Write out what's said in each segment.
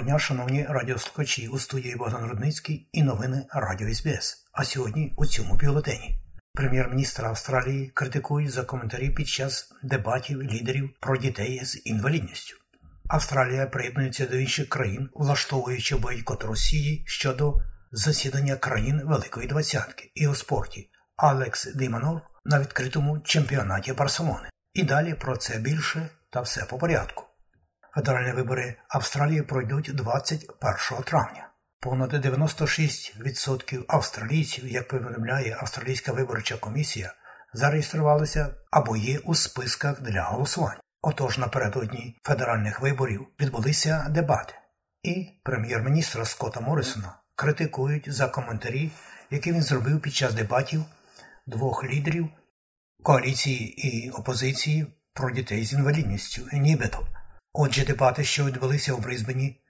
Доброго дня, шановні радіослухачі у студії Богдан Рудницький і новини Радіо СБС. А сьогодні у цьому бюлетені. Прем'єр-міністр Австралії критикують за коментарі під час дебатів лідерів про дітей з інвалідністю. Австралія приєднується до інших країн, влаштовуючи бойкот Росії щодо засідання країн Великої Двадцятки і у спорті Алекс Диманор на відкритому чемпіонаті Барселони. І далі про це більше та все по порядку. Федеральні вибори Австралії пройдуть 21 травня. Понад 96% австралійців, як повідомляє Австралійська виборча комісія, зареєструвалися або є у списках для голосувань. Отож напередодні федеральних виборів відбулися дебати, і прем'єр-міністра Скотта Моррисона критикують за коментарі, які він зробив під час дебатів двох лідерів коаліції і опозиції про дітей з інвалідністю, нібито. Отже, дебати, що відбулися у Брисбені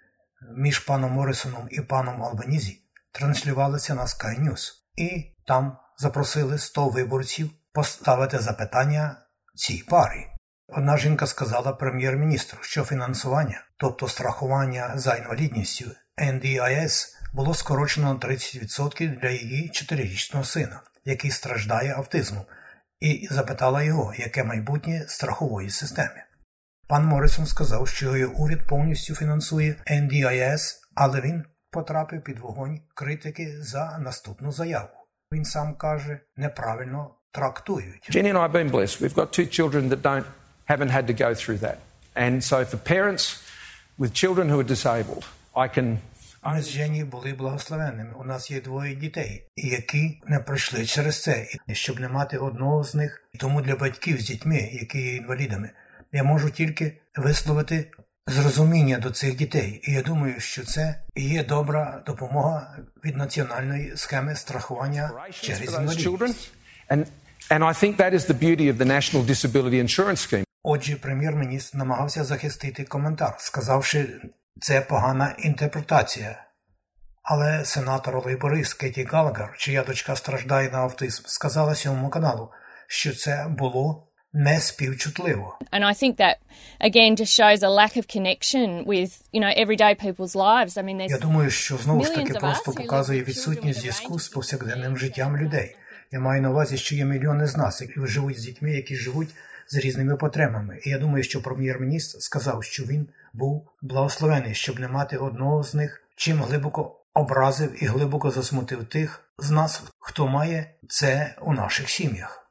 між паном Моррисоном і паном Албанізі, транслювалися на Sky News. і там запросили 100 виборців поставити запитання цій парі. Одна жінка сказала прем'єр-міністру, що фінансування, тобто страхування за інвалідністю NDIS, було скорочено на 30% для її 4-річного сина, який страждає автизмом, і запитала його, яке майбутнє страхової системи. Пан Моррисон сказав, що його уряд повністю фінансує NDIS, але він потрапив під вогонь критики за наступну заяву. Він сам каже, неправильно трактують. Jenny and I have been blessed. We've got two children that don't haven't had to go through that. And so for parents with children who are disabled, I can Ми з Жені були благословенними. У нас є двоє дітей, які не пройшли через це, і щоб не мати одного з них. Тому для батьків з дітьми, які є інвалідами, я можу тільки висловити зрозуміння до цих дітей. І я думаю, що це є добра допомога від національної схеми страхування через інвалідність. And and I think that is the beauty of the National Disability Insurance Scheme. Отже, прем'єр-міністр намагався захистити коментар, сказавши, це погана інтерпретація. Але сенатор лейборист Кеті Галагар, чия дочка страждає на автизм, сказала сьомому каналу, що це було неспівчутливо. And I think that again just shows a lack of connection with you know everyday people's lives. I mean, there's Я думаю, що знову ж таки просто показує відсутність зв'язку з повсякденним життям людей. Я маю на увазі, що є мільйони з нас, які живуть з дітьми, які живуть з різними потребами. І я думаю, що прем'єр-міністр сказав, що він був благословений, щоб не мати одного з них, чим глибоко образив і глибоко засмутив тих з нас, хто має це у наших сім'ях.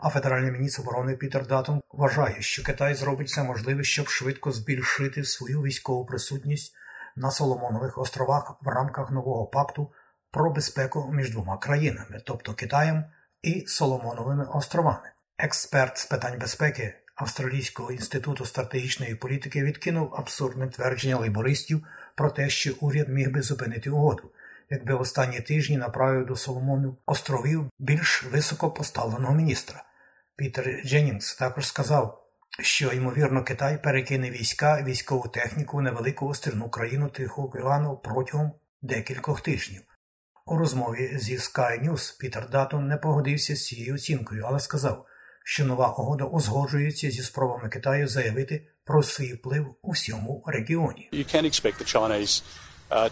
А федеральний міністр оборони Пітер Датон вважає, що Китай зробить все можливе, щоб швидко збільшити свою військову присутність на Соломонових островах в рамках нового пакту про безпеку між двома країнами, тобто Китаєм і Соломоновими островами. Експерт з питань безпеки Австралійського інституту стратегічної політики відкинув абсурдне твердження лейбористів про те, що уряд міг би зупинити угоду, якби останні тижні направив до Соломонів островів більш високо поставленого міністра. Пітер Дженнінгс також сказав, що ймовірно Китай перекине війська, військову техніку в невелику острівну країну Тихого океану протягом декількох тижнів. У розмові зі Sky News Пітер Датон не погодився з цією оцінкою, але сказав, що нова угода узгоджується зі спробами Китаю заявити про свій вплив у всьому регіоні. You can expect the Chinese uh,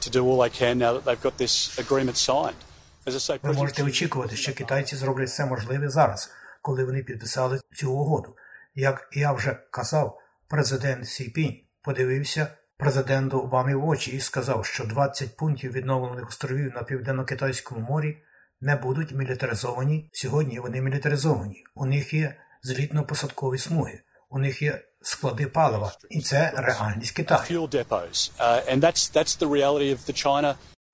Ви можете очікувати, що китайці зроблять все можливе зараз, коли вони підписали цю угоду. Як я вже казав, президент Сі Пінь подивився президенту Обамі в очі і сказав, що 20 пунктів відновлених островів на південно-китайському морі не будуть мілітаризовані. Сьогодні вони мілітаризовані. У них є злітно-посадкові смуги, у них є склади палива, і це реальність Китаю. uh,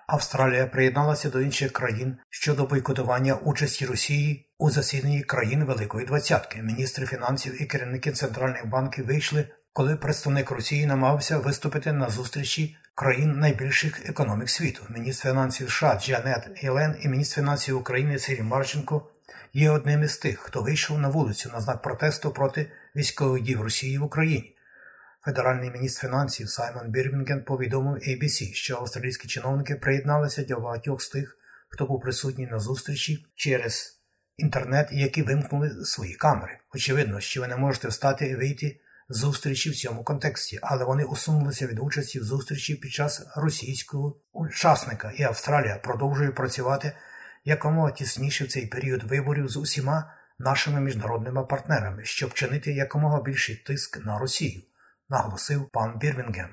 Австралія приєдналася до інших країн щодо бойкотування участі Росії у засіданні країн Великої Двадцятки. Міністри фінансів і керівники центральних банків вийшли коли представник Росії намагався виступити на зустрічі країн найбільших економік світу. Міністр фінансів США Джанет Єлен і міністр фінансів України Сергій Марченко є одним із тих, хто вийшов на вулицю на знак протесту проти військових дій Росії в Україні. Федеральний міністр фінансів Саймон Бірмінген повідомив ABC, що австралійські чиновники приєдналися до багатьох з тих, хто був присутній на зустрічі через інтернет, які вимкнули свої камери. Очевидно, що ви не можете встати і вийти з зустрічі в цьому контексті, але вони усунулися від участі в зустрічі під час російського учасника, і Австралія продовжує працювати якомога тісніше в цей період виборів з усіма нашими міжнародними партнерами, щоб чинити якомога більший тиск на Росію, наголосив пан Бірвінгем.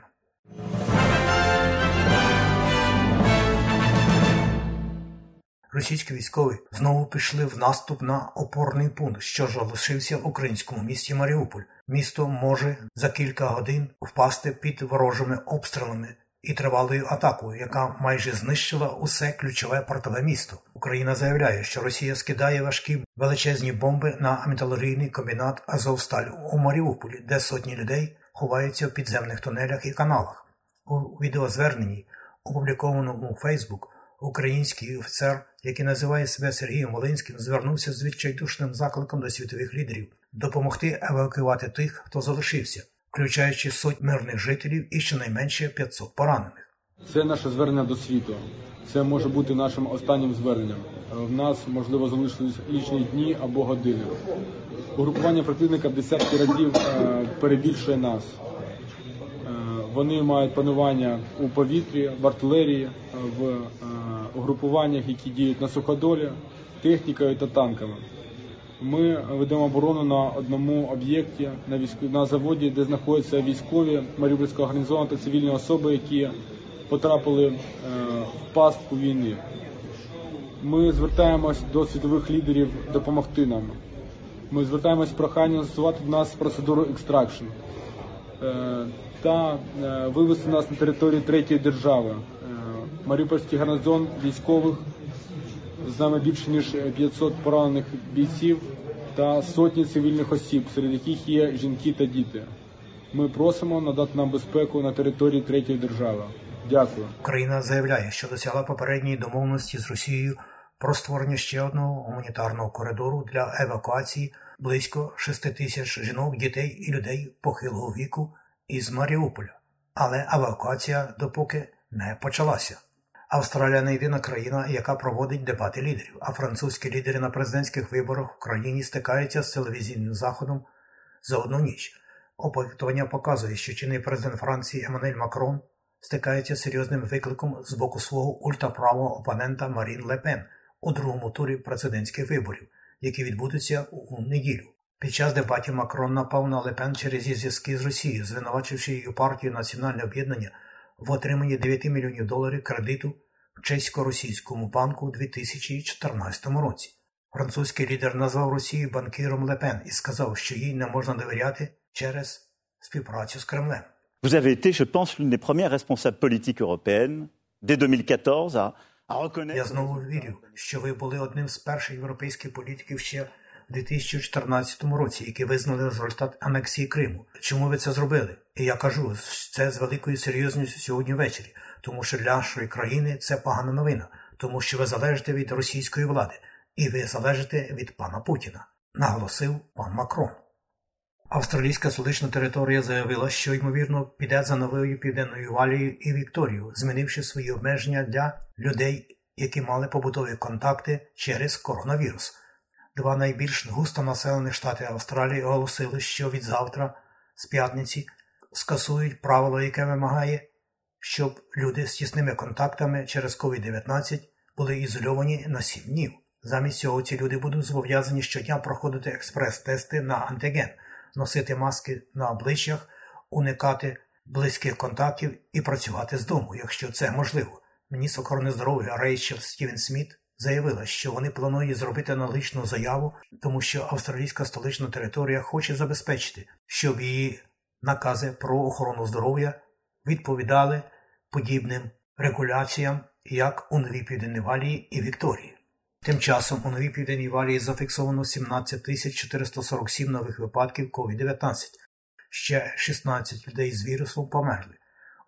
Російські військові знову пішли в наступ на опорний пункт, що ж залишився в українському місті Маріуполь. Місто може за кілька годин впасти під ворожими обстрілами і тривалою атакою, яка майже знищила усе ключове портове місто. Україна заявляє, що Росія скидає важкі величезні бомби на металургійний комбінат Азовсталь у Маріуполі, де сотні людей ховаються в підземних тунелях і каналах. У відеозверненні, опублікованому у Фейсбук, український офіцер, який називає себе Сергієм Волинським, звернувся з відчайдушним закликом до світових лідерів допомогти евакуювати тих, хто залишився, включаючи соть мирних жителів і щонайменше 500 поранених. Це наше звернення до світу. Це може бути нашим останнім зверненням. В нас можливо залишились лічні дні або години. Угрупування противника в десятки разів е, перебільшує нас. Е, вони мають панування у повітрі, в артилерії, е, в угрупуваннях, які діють на суходолі, технікою та танками. Ми ведемо оборону на одному об'єкті на військ... на заводі, де знаходяться військові Маріупольського гарнізону та цивільні особи, які потрапили в пастку війни. Ми звертаємось до світових лідерів допомогти нам. Ми звертаємось з проханням застосувати до нас процедуру extraction та е, вивести нас на територію третьої держави. Е, Маріупольський гарнізон військових з нами більше ніж 500 поранених бійців та сотні цивільних осіб, серед яких є жінки та діти. Ми просимо надати нам безпеку на території третьої держави. Дякую. Україна заявляє, що досягла попередньої домовленості з Росією про створення ще одного гуманітарного коридору для евакуації близько 6 тисяч жінок, дітей і людей похилого віку із Маріуполя. Але евакуація допоки не почалася. Австралія не єдина країна, яка проводить дебати лідерів, а французькі лідери на президентських виборах в країні стикаються з телевізійним заходом за одну ніч. Опитування показує, що чинний президент Франції Еммануель Макрон стикається з серйозним викликом з боку свого ультраправого опонента Марін Лепен у другому турі президентських виборів, які відбудуться у неділю. Під час дебатів Макрон напав на Лепен через її зв'язки з Росією, звинувачивши її партію Національне об'єднання в отриманні 9 мільйонів доларів кредиту в чесько-російському банку у 2014 році. Французький лідер назвав Росію банкіром Лепен і сказав, що їй не можна довіряти через співпрацю з Кремлем. Vous avez été, je pense, l'une des premières responsables politiques européennes dès 2014 à, à reconnaître. Я знову вірю, що ви були одним з перших європейських політиків ще в 2014 році, які визнали результат анексії Криму. Чому ви це зробили? І я кажу це з великою серйозністю сьогодні ввечері, тому що для нашої країни це погана новина, тому що ви залежите від російської влади, і ви залежите від пана Путіна, наголосив пан Макрон. Австралійська столична територія заявила, що ймовірно піде за новою південною валією і Вікторією, змінивши свої обмеження для людей, які мали побутові контакти через коронавірус. Два найбільш густонаселені штати Австралії оголосили, що від завтра, з п'ятниці, скасують правило, яке вимагає, щоб люди з тісними контактами через COVID-19 були ізольовані на 7 днів. Замість цього ці люди будуть зобов'язані щодня проходити експрес-тести на антиген, носити маски на обличчях, уникати близьких контактів і працювати з дому, якщо це можливо. Міністр охорони здоров'я Рейчел Стівен Сміт заявила, що вони планують зробити аналогічну заяву, тому що австралійська столична територія хоче забезпечити, щоб її накази про охорону здоров'я відповідали подібним регуляціям, як у Новій Південній Валії і Вікторії. Тим часом у Новій Південній Валії зафіксовано 17 447 нових випадків COVID-19. Ще 16 людей з вірусом померли.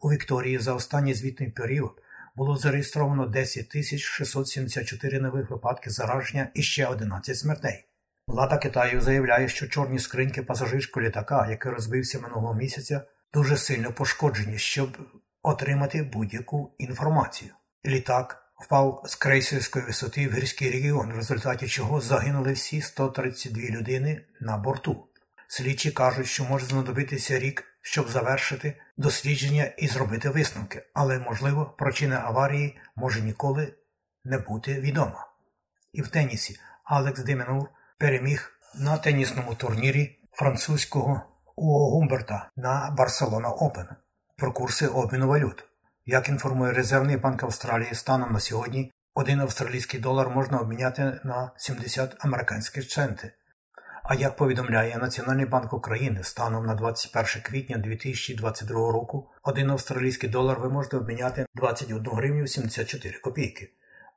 У Вікторії за останній звітний період було зареєстровано 10 тисяч 674 нових випадків зараження і ще 11 смертей. Влада Китаю заявляє, що чорні скриньки пасажирського літака, який розбився минулого місяця, дуже сильно пошкоджені, щоб отримати будь-яку інформацію. Літак впав з крейсерської висоти в гірський регіон, в результаті чого загинули всі 132 людини на борту. Слідчі кажуть, що може знадобитися рік, щоб завершити дослідження і зробити висновки, але, можливо, причина аварії може ніколи не бути відома. І в тенісі Алекс Деменур переміг на тенісному турнірі французького Уго Гумберта на Барселона Опен про курси обміну валют. Як інформує Резервний банк Австралії, станом на сьогодні один австралійський долар можна обміняти на 70 американських центи. А як повідомляє Національний банк України станом на 21 квітня 2022 року, один австралійський долар ви можете обміняти 21 гривню 74 копійки,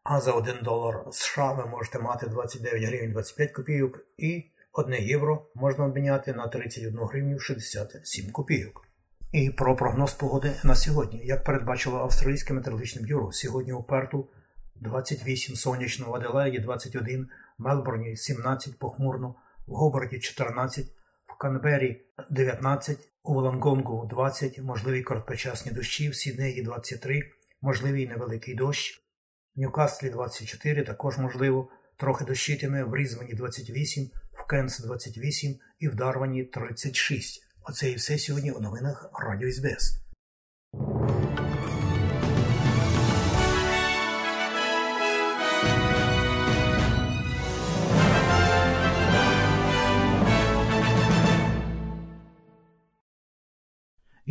а за 1 долар США ви можете мати 29 гривень 25 копійок і 1 євро можна обміняти на 31 гривню 67 копійок. І про прогноз погоди на сьогодні. Як передбачило Австралійське метеорологічне бюро, сьогодні у Перту 28 сонячно, в Аделаїді 21, в Мелбурні 17 похмурно, в Гобарті 14, в Канбері 19, у Волонгонгу 20, можливі короткочасні дощі, в Сіднеї 23, можливий невеликий дощ, в Ньюкаслі 24, також можливо, трохи дощитиме, в Різвані 28, в Кенс 28 і в Дарвані 36. Оце і все сьогодні у новинах Радіо СБС.